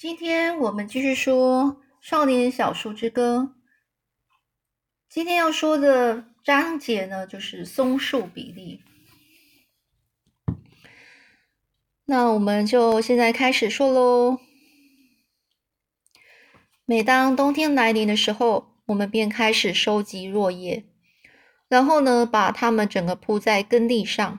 今天我们继续说《少年小树之歌》。今天要说的章节呢，就是松树比例。那我们就现在开始说喽。每当冬天来临的时候，我们便开始收集落叶，然后呢，把它们整个铺在耕地上。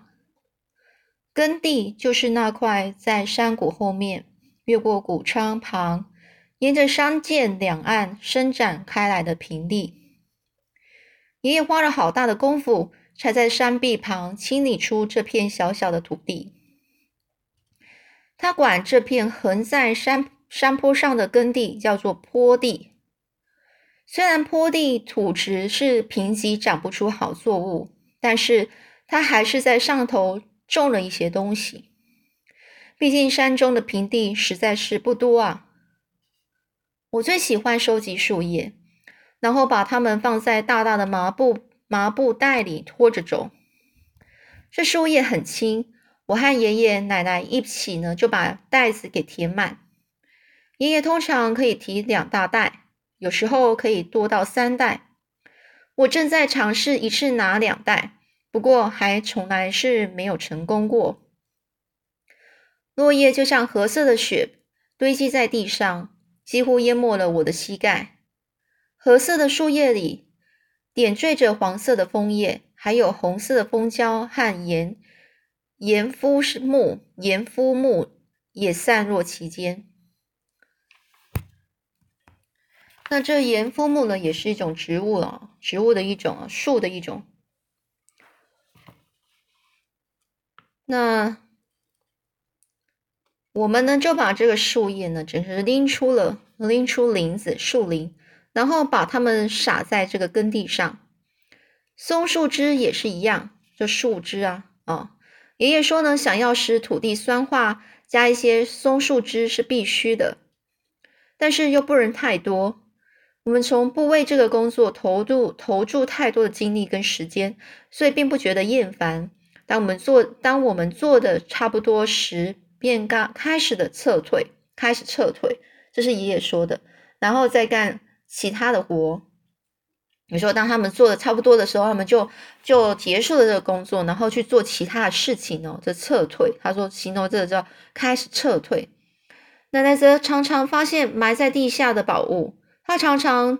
耕地就是那块在山谷后面。越过谷仓旁，沿着山涧两岸伸展开来的平地，爷爷花了好大的功夫，才在山壁旁清理出这片小小的土地。他管这片横在山山坡上的耕地叫做坡地。虽然坡地土质是贫瘠，长不出好作物，但是他还是在上头种了一些东西。毕竟山中的平地实在是不多啊。我最喜欢收集树叶，然后把它们放在大大的麻布麻布袋里拖着走。这树叶很轻，我和爷爷奶奶一起呢，就把袋子给填满。爷爷通常可以提两大袋，有时候可以多到三袋。我正在尝试一次拿两袋，不过还从来是没有成功过。落叶就像褐色的雪堆积在地上，几乎淹没了我的膝盖。褐色的树叶里点缀着黄色的枫叶，还有红色的蜂胶和盐盐肤木，盐肤木也散落其间。那这盐肤木呢，也是一种植物啊，植物的一种，树的一种。那。我们呢就把这个树叶呢，整是拎出了，拎出林子、树林，然后把它们撒在这个耕地上。松树枝也是一样，这树枝啊，啊，爷爷说呢，想要使土地酸化，加一些松树枝是必须的，但是又不能太多。我们从不为这个工作投入投注太多的精力跟时间，所以并不觉得厌烦。当我们做，当我们做的差不多时，便告开始的撤退，开始撤退，这是爷爷说的，然后再干其他的活。你说，当他们做的差不多的时候，他们就就结束了这个工作，然后去做其他的事情哦。这撤退，他说形容这个叫开始撤退。奶奶则常常发现埋在地下的宝物，她常常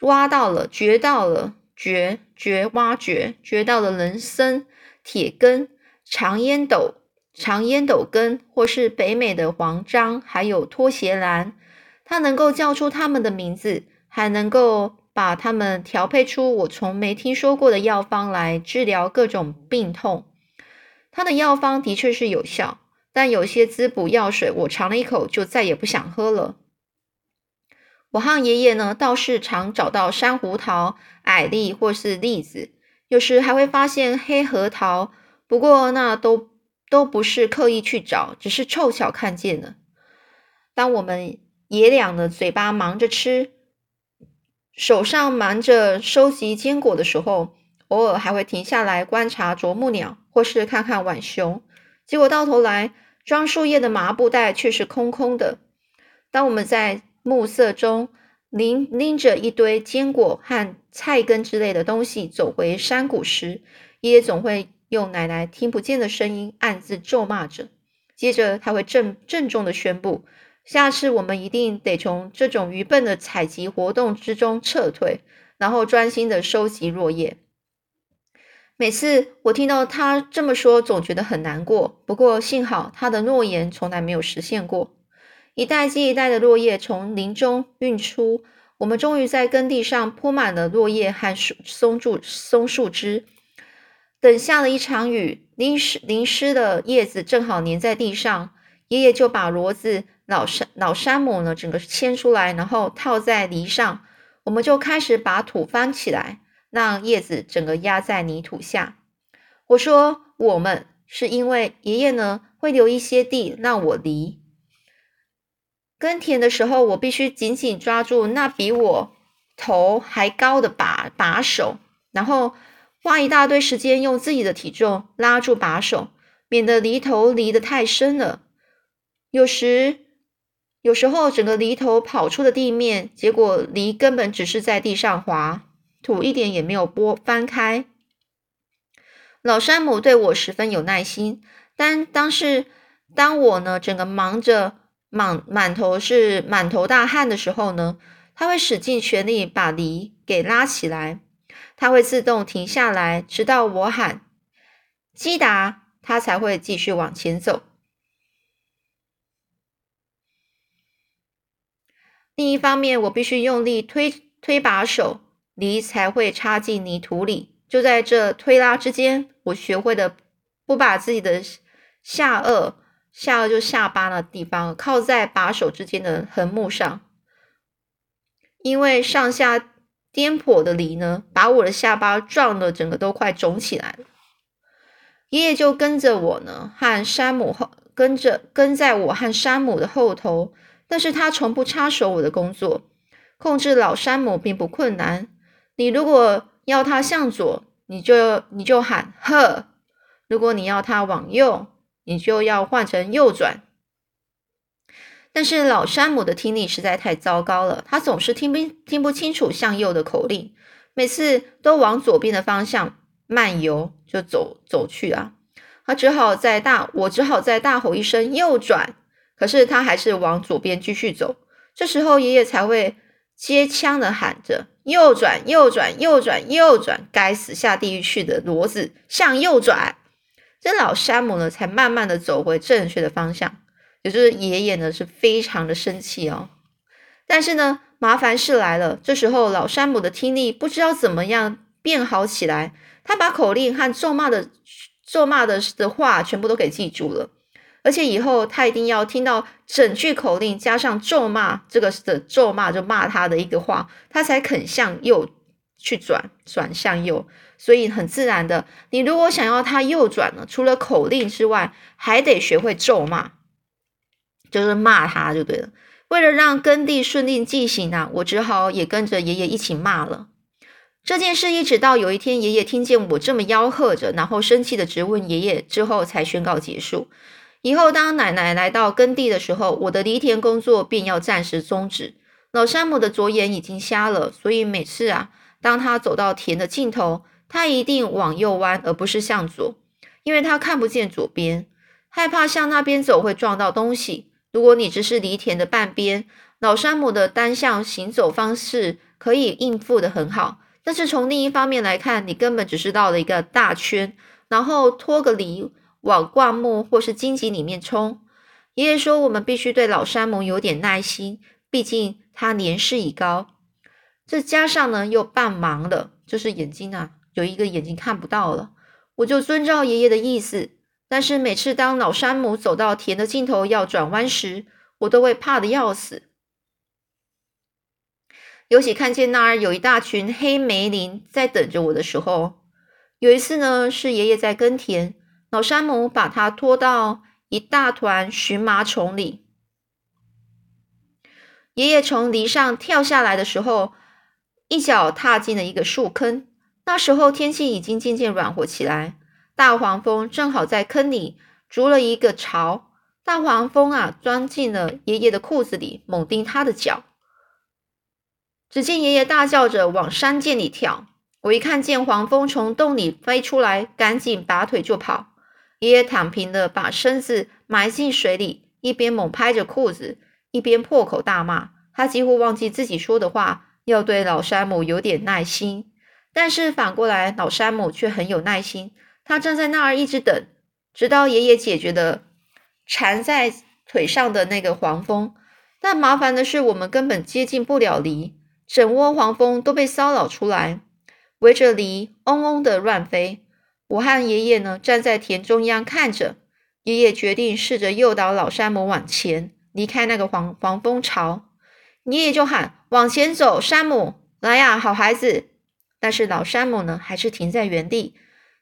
挖到了，掘到了，掘掘挖掘，掘到了人参、铁根、长烟斗。长烟斗根，或是北美的黄樟，还有拖鞋兰，它能够叫出它们的名字，还能够把它们调配出我从没听说过的药方来治疗各种病痛。它的药方的确是有效，但有些滋补药水，我尝了一口就再也不想喝了。我和爷爷呢，倒是常找到山胡桃、矮栗或是栗子，有时还会发现黑核桃，不过那都。都不是刻意去找，只是凑巧看见了。当我们爷俩的嘴巴忙着吃，手上忙着收集坚果的时候，偶尔还会停下来观察啄木鸟，或是看看浣熊。结果到头来，装树叶的麻布袋却是空空的。当我们在暮色中拎拎着一堆坚果和菜根之类的东西走回山谷时，爷爷总会。用奶奶听不见的声音暗自咒骂着，接着他会郑郑重的宣布：下次我们一定得从这种愚笨的采集活动之中撤退，然后专心的收集落叶。每次我听到他这么说，总觉得很难过。不过幸好他的诺言从来没有实现过。一袋接一袋的落叶从林中运出，我们终于在耕地上铺满了落叶和松树松树枝。等下了一场雨，淋湿淋湿的叶子正好粘在地上。爷爷就把骡子老山老山姆呢整个牵出来，然后套在犁上。我们就开始把土翻起来，让叶子整个压在泥土下。我说我们是因为爷爷呢会留一些地让我犁。耕田的时候，我必须紧紧抓住那比我头还高的把把手，然后。花一大堆时间用自己的体重拉住把手，免得犁头犁得太深了。有时有时候整个犁头跑出了地面，结果犁根本只是在地上滑，土一点也没有拨翻开。老山姆对我十分有耐心，但当是当我呢整个忙着满满头是满头大汗的时候呢，他会使尽全力把犁给拉起来，它会自动停下来，直到我喊“击打”，它才会继续往前走。另一方面，我必须用力推推把手，犁才会插进泥土里。就在这推拉之间，我学会了不把自己的下颚（下颚就下巴的地方）靠在把手之间的横木上，因为上下颠簸的犁呢，把我的下巴撞得整个都快肿起来了。爷爷就跟着我呢，和山姆后跟着跟在我和山姆的后头。但是他从不插手我的工作，控制老山姆并不困难。你如果要他向左，你就你就喊呵；如果你要他往右，你就要换成右转。但是老山姆的听力实在太糟糕了，他总是听不听不清楚向右的口令，每次都往左边的方向漫游就走走去啊。他只好在大我只好在大吼一声右转。可是他还是往左边继续走，这时候爷爷才会接枪的喊着：“右转，右转，右转，右转！该死，下地狱去的骡子，向右转！”这老山姆呢，才慢慢的走回正确的方向。也就是爷爷呢，是非常的生气哦。但是呢，麻烦事来了。这时候老山姆的听力不知道怎么样变好起来，他把口令和咒骂的咒骂的的话全部都给记住了。而且以后他一定要听到整句口令加上咒骂，这个的咒骂就骂他的一个话，他才肯向右去转，转向右。所以很自然的，你如果想要他右转呢，除了口令之外，还得学会咒骂，就是骂他就对了。为了让耕地顺利进行啊，我只好也跟着爷爷一起骂了。这件事一直到有一天爷爷听见我这么吆喝着，然后生气的质问爷爷之后，才宣告结束。以后，当奶奶来到耕地的时候，我的犁田工作便要暂时终止。老山姆的左眼已经瞎了，所以每次啊，当他走到田的尽头，他一定往右弯，而不是向左，因为他看不见左边，害怕向那边走会撞到东西。如果你只是犁田的半边，老山姆的单向行走方式可以应付的很好，但是从另一方面来看，你根本只是绕了一个大圈，然后拖个犁。往灌木或是荆棘里面冲。爷爷说：“我们必须对老山姆有点耐心，毕竟他年事已高。这加上呢，又半盲了，就是眼睛啊，有一个眼睛看不到了。我就遵照爷爷的意思。但是每次当老山姆走到田的尽头要转弯时，我都会怕的要死。尤其看见那儿有一大群黑莓林在等着我的时候。有一次呢，是爷爷在耕田。”老山姆把他拖到一大团荨麻丛里。爷爷从篱上跳下来的时候，一脚踏进了一个树坑。那时候天气已经渐渐软和起来，大黄蜂正好在坑里筑了一个巢。大黄蜂啊，钻进了爷爷的裤子里，猛叮他的脚。只见爷爷大叫着往山涧里跳。我一看见黄蜂从洞里飞出来，赶紧拔腿就跑。爷爷躺平的把身子埋进水里，一边猛拍着裤子，一边破口大骂。他几乎忘记自己说的话，要对老山姆有点耐心。但是反过来，老山姆却很有耐心。他站在那儿一直等，直到爷爷解决了缠在腿上的那个黄蜂。但麻烦的是，我们根本接近不了梨，整窝黄蜂都被骚扰出来，围着梨嗡嗡的乱飞。我和爷爷呢，站在田中央看着。爷爷决定试着诱导老山姆往前离开那个黄黄蜂巢。爷爷就喊：“往前走，山姆，来呀，好孩子！”但是老山姆呢，还是停在原地。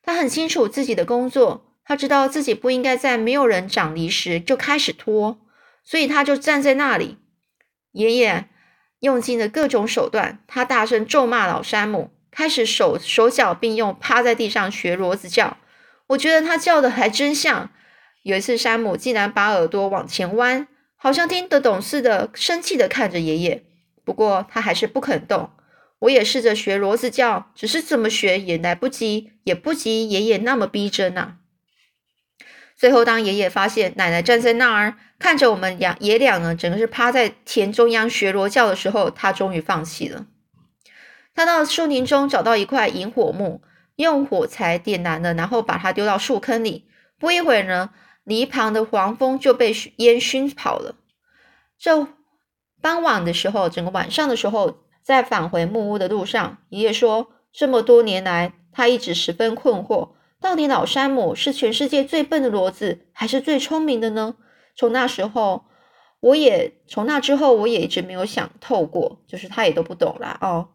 他很清楚自己的工作，他知道自己不应该在没有人长梨时就开始拖，所以他就站在那里。爷爷用尽了各种手段，他大声咒骂老山姆。开始手手脚并用，趴在地上学骡子叫。我觉得他叫的还真像。有一次，山姆竟然把耳朵往前弯，好像听得懂似的，生气的看着爷爷。不过他还是不肯动。我也试着学骡子叫，只是怎么学也来不及，也不及爷爷那么逼真呐。最后，当爷爷发现奶奶站在那儿看着我们俩爷俩呢，整个是趴在田中央学骡叫的时候，他终于放弃了。他到树林中找到一块引火木，用火柴点燃了，然后把它丢到树坑里。不一会儿呢，篱旁的黄蜂就被烟熏跑了。这傍晚的时候，整个晚上的时候，在返回木屋的路上，爷爷说，这么多年来，他一直十分困惑。到底老山姆是全世界最笨的骡子，还是最聪明的呢？从那时候，我也从那之后，我也一直没有想透过，就是他也都不懂啦。哦。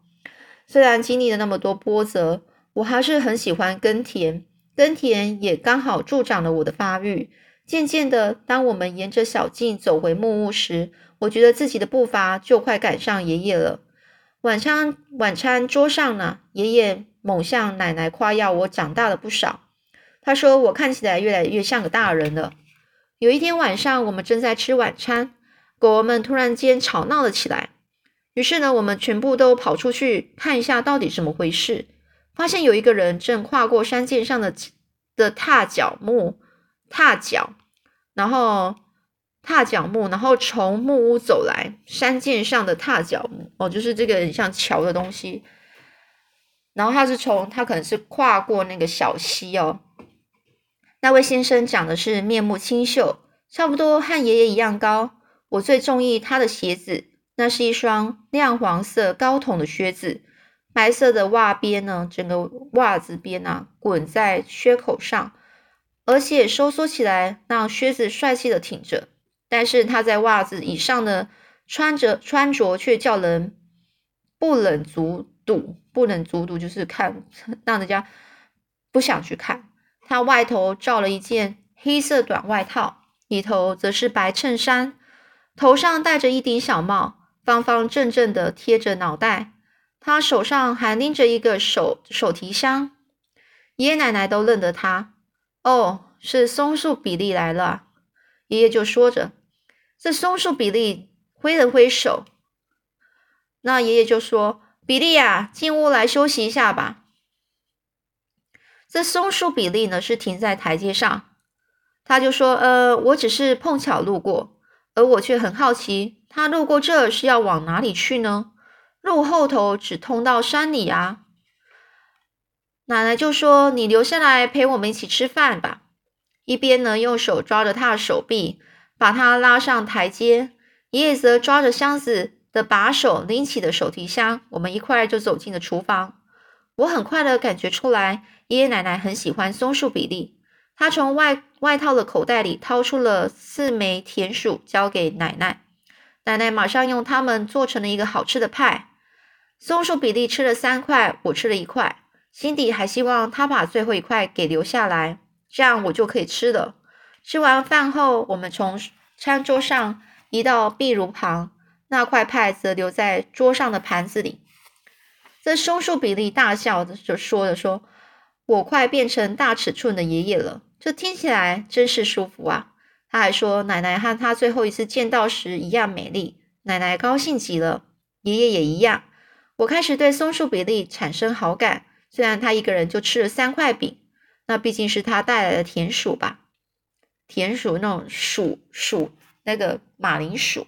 虽然经历了那么多波折，我还是很喜欢耕田，耕田也刚好助长了我的发育。渐渐的，当我们沿着小径走回木屋时，我觉得自己的步伐就快赶上爷爷了。晚餐晚餐桌上呢，爷爷。猛向奶奶夸耀我长大了不少。他说我看起来越来越像个大人了。有一天晚上，我们正在吃晚餐，狗儿们突然间吵闹了起来。于是呢，我们全部都跑出去看一下到底怎么回事。发现有一个人正跨过山涧上的的踏脚木，踏脚，然后踏脚木，然后从木屋走来。山涧上的踏脚木，哦，就是这个很像桥的东西。然后他是从他可能是跨过那个小溪哦。那位先生长的是面目清秀，差不多和爷爷一样高。我最中意他的鞋子，那是一双亮黄色高筒的靴子，白色的袜边呢，整个袜子边啊滚在靴口上，而且收缩起来，让靴子帅气的挺着。但是他在袜子以上的穿着穿着却叫人不忍卒睹。不能足睹，就是看让人家不想去看。他外头罩了一件黑色短外套，里头则是白衬衫，头上戴着一顶小帽，方方正正的贴着脑袋。他手上还拎着一个手手提箱。爷爷奶奶都认得他。哦，是松树比利来了。爷爷就说着，这松树比利挥了挥手。那爷爷就说。比利呀，进屋来休息一下吧。这松树比利呢是停在台阶上，他就说：“呃，我只是碰巧路过，而我却很好奇，他路过这是要往哪里去呢？路后头只通到山里啊。”奶奶就说：“你留下来陪我们一起吃饭吧。”一边呢用手抓着他的手臂，把他拉上台阶，爷爷则抓着箱子。的把手拎起的手提箱，我们一块就走进了厨房。我很快的感觉出来，爷爷奶奶很喜欢松树比利。他从外外套的口袋里掏出了四枚田鼠，交给奶奶。奶奶马上用它们做成了一个好吃的派。松树比利吃了三块，我吃了一块，心底还希望他把最后一块给留下来，这样我就可以吃了。吃完饭后，我们从餐桌上移到壁炉旁。那块派则留在桌上的盘子里。这松树比利大笑着就说着：“说我快变成大尺寸的爷爷了，这听起来真是舒服啊！”他还说：“奶奶和他最后一次见到时一样美丽。”奶奶高兴极了，爷爷也一样。我开始对松树比利产生好感，虽然他一个人就吃了三块饼，那毕竟是他带来的甜薯吧，田鼠那种鼠鼠那个马铃薯。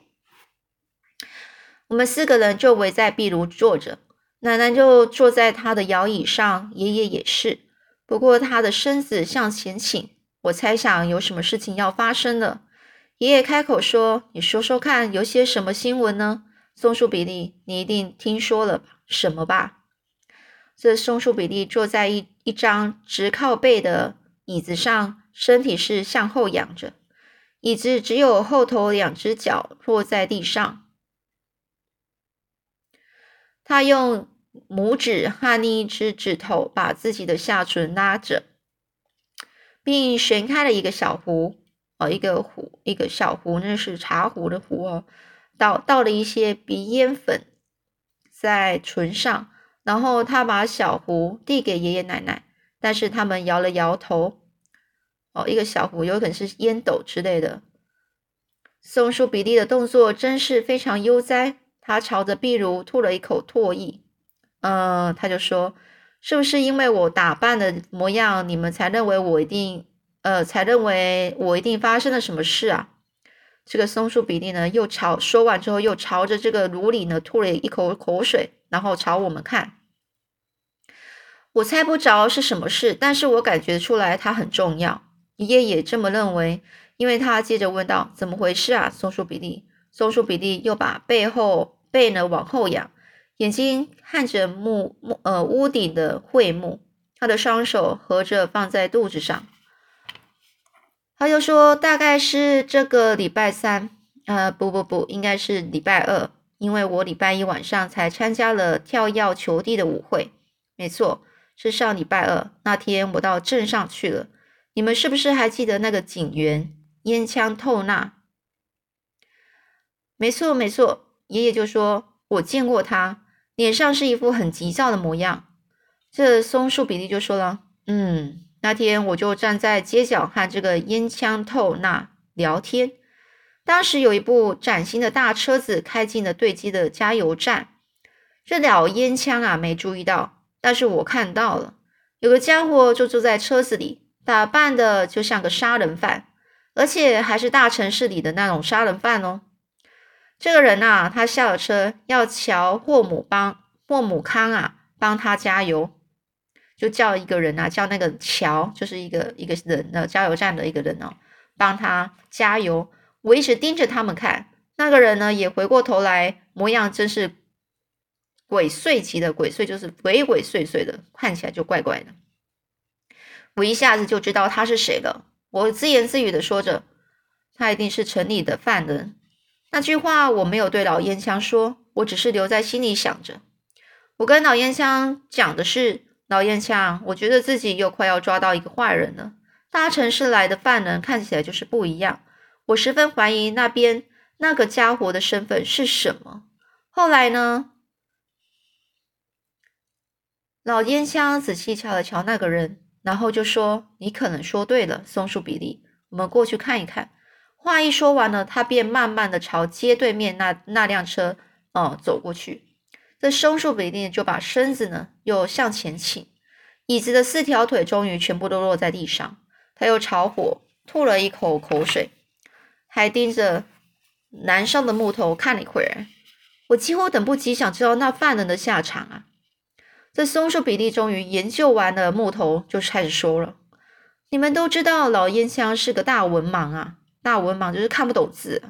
我们四个人就围在壁炉坐着，奶奶就坐在她的摇椅上，爷爷也是。不过他的身子向前倾，我猜想有什么事情要发生了。爷爷开口说：“你说说看，有些什么新闻呢？”松树比利，你一定听说了？什么吧？这松树比利坐在一一张直靠背的椅子上，身体是向后仰着，椅子只有后头两只脚落在地上。他用拇指和另一只指头把自己的下唇拉着，并旋开了一个小壶，哦，一个壶，一个小壶，那是茶壶的壶哦，倒倒了一些鼻烟粉在唇上，然后他把小壶递给爷爷奶奶，但是他们摇了摇头，哦，一个小壶有可能是烟斗之类的。松树比利的动作真是非常悠哉，他朝着壁炉吐了一口唾液。呃，他就说：“是不是因为我打扮的模样，你们才认为我一定，呃，才认为我一定发生了什么事啊？”这个松树比利呢，又朝说完之后，又朝着这个炉里呢吐了一口口水，然后朝我们看。我猜不着是什么事，但是我感觉出来它很重要。爷爷也这么认为，因为他接着问道：“怎么回事啊？”松树比利，松树比利又把背后背呢往后仰。眼睛看着木木呃屋顶的桧木，他的双手合着放在肚子上，他就说：“大概是这个礼拜三，呃，不不不，应该是礼拜二，因为我礼拜一晚上才参加了跳跃球地的舞会。没错，是上礼拜二那天，我到镇上去了。你们是不是还记得那个警员烟枪透纳？没错没错，爷爷就说我见过他。”脸上是一副很急躁的模样，这松树比利就说了：“嗯，那天我就站在街角和这个烟枪透纳聊天。当时有一部崭新的大车子开进了对机的加油站，这老烟枪啊没注意到，但是我看到了，有个家伙就坐在车子里，打扮的就像个杀人犯，而且还是大城市里的那种杀人犯哦。”这个人呐，他下了车，要乔霍姆帮霍姆康啊帮他加油，就叫一个人啊，叫那个乔，就是一个一个人的加油站的一个人哦，帮他加油。我一直盯着他们看，那个人呢也回过头来，模样真是鬼祟极的，鬼祟就是鬼鬼祟祟的，看起来就怪怪的。我一下子就知道他是谁了，我自言自语的说着，他一定是城里的犯人。那句话我没有对老烟枪说，我只是留在心里想着。我跟老烟枪讲的是，老烟枪，我觉得自己又快要抓到一个坏人了。大城市来的犯人看起来就是不一样，我十分怀疑那边那个家伙的身份是什么。后来呢？老烟枪仔细瞧了瞧那个人，然后就说：“你可能说对了，松树比利，我们过去看一看。”话一说完呢，他便慢慢的朝街对面那那辆车哦走过去。这松树比利就把身子呢又向前倾，椅子的四条腿终于全部都落在地上。他又朝火吐了一口口水，还盯着南上的木头看了一会儿。我几乎等不及想知道那犯人的下场啊！这松树比利终于研究完了木头，就开始说了：“你们都知道老烟枪是个大文盲啊。”大文盲就是看不懂字，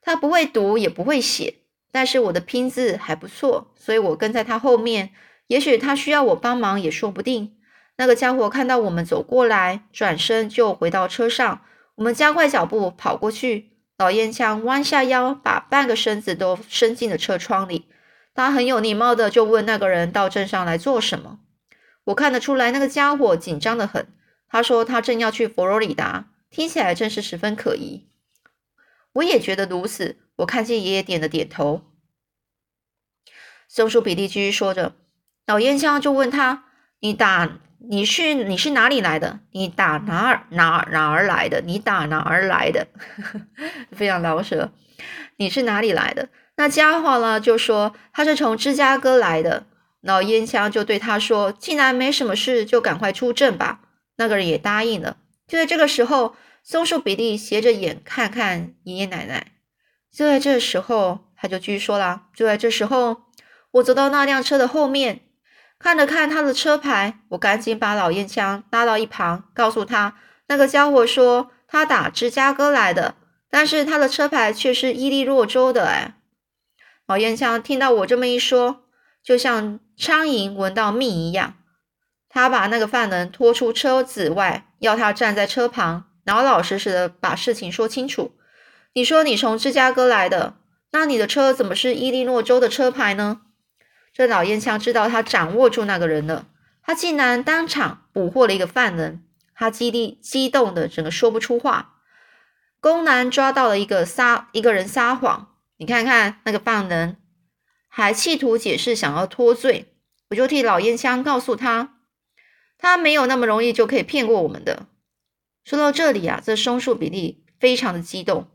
他不会读也不会写，但是我的拼字还不错，所以我跟在他后面。也许他需要我帮忙也说不定。那个家伙看到我们走过来，转身就回到车上。我们加快脚步跑过去，老烟枪弯下腰，把半个身子都伸进了车窗里。他很有礼貌的就问那个人到镇上来做什么。我看得出来，那个家伙紧张的很。他说他正要去佛罗里达。听起来真是十分可疑，我也觉得如此。我看见爷爷点了点头。松鼠比利继续说着，老烟枪就问他：“你打你是你是哪里来的？你打哪儿哪儿哪儿来的？你打哪儿来的？” 非常老舌。你是哪里来的？那家伙呢？就说他是从芝加哥来的。老烟枪就对他说：“既然没什么事，就赶快出阵吧。”那个人也答应了。就在这个时候。松树比利斜着眼看看爷爷奶奶，就在这时候，他就继续说了：“就在这时候，我走到那辆车的后面，看了看他的车牌，我赶紧把老烟枪拉到一旁，告诉他，那个家伙说他打芝加哥来的，但是他的车牌却是伊利诺州的。哎，老烟枪听到我这么一说，就像苍蝇闻到蜜一样，他把那个犯人拖出车子外，要他站在车旁。”老老实实的把事情说清楚。你说你从芝加哥来的，那你的车怎么是伊利诺州的车牌呢？这老烟枪知道他掌握住那个人了，他竟然当场捕获了一个犯人。他激励激动的整个说不出话。公男抓到了一个撒一个人撒谎，你看看那个犯人还企图解释，想要脱罪。我就替老烟枪告诉他，他没有那么容易就可以骗过我们的。说到这里啊，这松树比利非常的激动。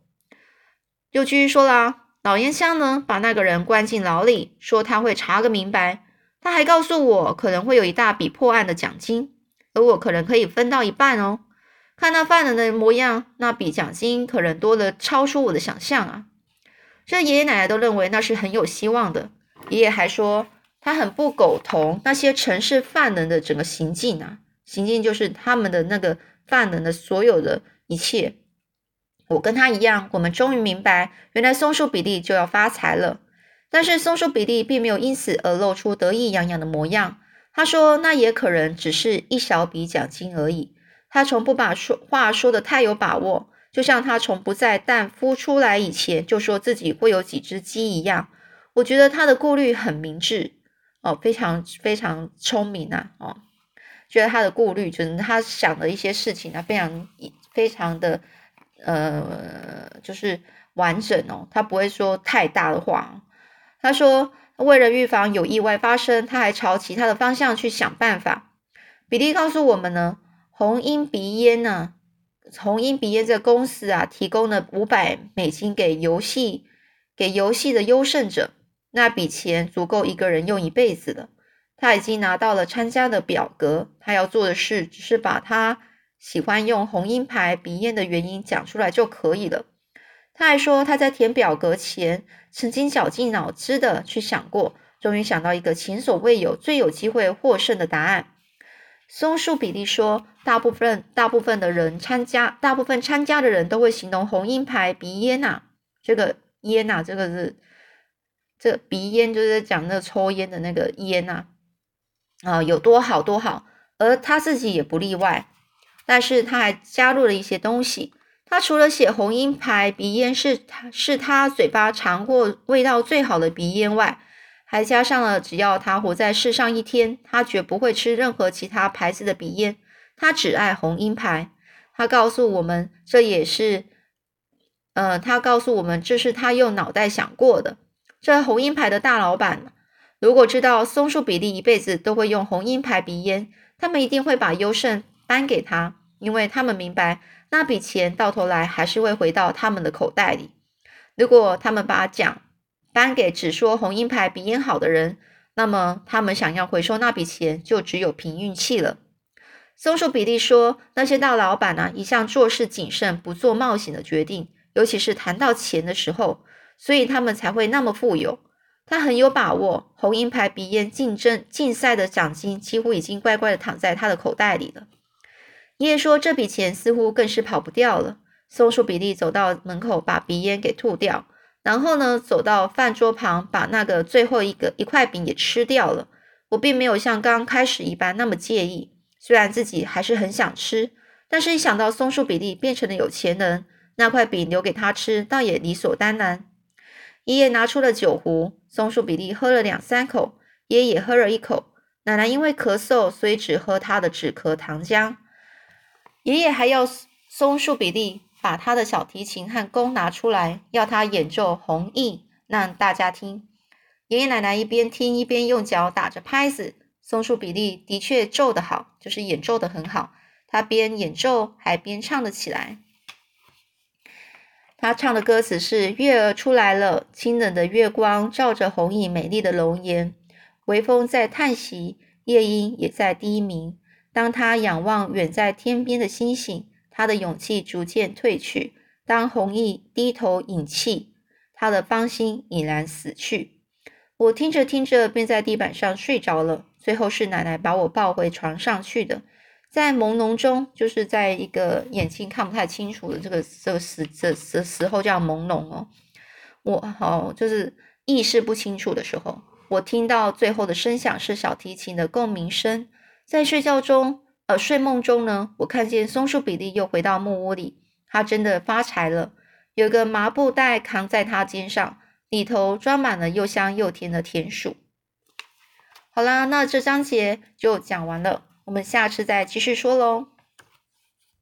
又继续说啦，老烟枪呢，把那个人关进牢里，说他会查个明白。他还告诉我，可能会有一大笔破案的奖金，而我可能可以分到一半哦。看那犯人的模样，那笔奖金可能多的超出我的想象啊！这爷爷奶奶都认为那是很有希望的。爷爷还说，他很不苟同那些城市犯人的整个行径啊，行径就是他们的那个犯人的所有的一切。我跟他一样，我们终于明白，原来松树比利就要发财了。但是松树比利并没有因此而露出得意洋洋的模样。他说，那也可能只是一小笔奖金而已。他从不把说话说的太有把握，就像他从不在蛋孵出来以前就说自己会有几只鸡一样。我觉得他的顾虑很明智哦，非常非常聪明啊哦，觉得他的顾虑就是他想的一些事情啊，非常非常的呃，就是完整哦，他不会说太大的话。他说，为了预防有意外发生，他还朝其他的方向去想办法。比利告诉我们呢。红鹰鼻烟呢？红鹰鼻烟这个公司啊，提供了五百美金给游戏给游戏的优胜者，那笔钱足够一个人用一辈子了。他已经拿到了参加的表格，他要做的事只是把他喜欢用红鹰牌鼻烟的原因讲出来就可以了。他还说他在填表格前曾经绞尽脑汁的去想过，终于想到一个前所未有、最有机会获胜的答案。松树比利说：“大部分大部分的人参加，大部分参加的人都会形容红鹰牌鼻烟呐，这个烟呐，这个是这鼻烟，就是讲那抽烟的那个烟呐，啊，有多好多好。而他自己也不例外，但是他还加入了一些东西。他除了写红鹰牌鼻烟是他是他嘴巴尝过味道最好的鼻烟外，还加上了，只要他活在世上一天，他绝不会吃任何其他牌子的鼻烟。他只爱红鹰牌。他告诉我们，这也是，呃，他告诉我们，这是他用脑袋想过的。这红鹰牌的大老板，如果知道松树比利一辈子都会用红鹰牌鼻烟，他们一定会把优胜颁给他，因为他们明白那笔钱到头来还是会回到他们的口袋里。如果他们把奖。颁给只说红鹰牌鼻烟好的人，那么他们想要回收那笔钱，就只有凭运气了。松树比利说：“那些大老板呢，一向做事谨慎，不做冒险的决定，尤其是谈到钱的时候，所以他们才会那么富有。他很有把握，红鹰牌鼻烟竞争竞赛的奖金几乎已经乖乖的躺在他的口袋里了。”爷爷说：“这笔钱似乎更是跑不掉了。”松树比利走到门口，把鼻烟给吐掉。然后呢，走到饭桌旁，把那个最后一个一块饼也吃掉了。我并没有像刚开始一般那么介意，虽然自己还是很想吃，但是一想到松树比利变成了有钱人，那块饼留给他吃，倒也理所当然。爷爷拿出了酒壶，松树比利喝了两三口，爷爷也喝了一口。奶奶因为咳嗽，所以只喝他的止咳糖浆。爷爷还要松树比利。把他的小提琴和弓拿出来，要他演奏《红翼》，让大家听。爷爷奶奶一边听一边用脚打着拍子。松树比利的确奏得好，就是演奏得很好。他边演奏还边唱了起来。他唱的歌词是：月儿出来了，清冷的月光照着红影美丽的容颜，微风在叹息，夜莺也在低鸣。当他仰望远在天边的星星。他的勇气逐渐褪去。当弘毅低头饮气，他的芳心已然死去。我听着听着，便在地板上睡着了。最后是奶奶把我抱回床上去的。在朦胧中，就是在一个眼睛看不太清楚的这个这个时这这时候叫朦胧哦。我哦，就是意识不清楚的时候，我听到最后的声响是小提琴的共鸣声。在睡觉中。而睡梦中呢，我看见松树比利又回到木屋里，他真的发财了。有个麻布袋扛在他肩上，里头装满了又香又甜的甜薯。好啦，那这章节就讲完了，我们下次再继续说喽。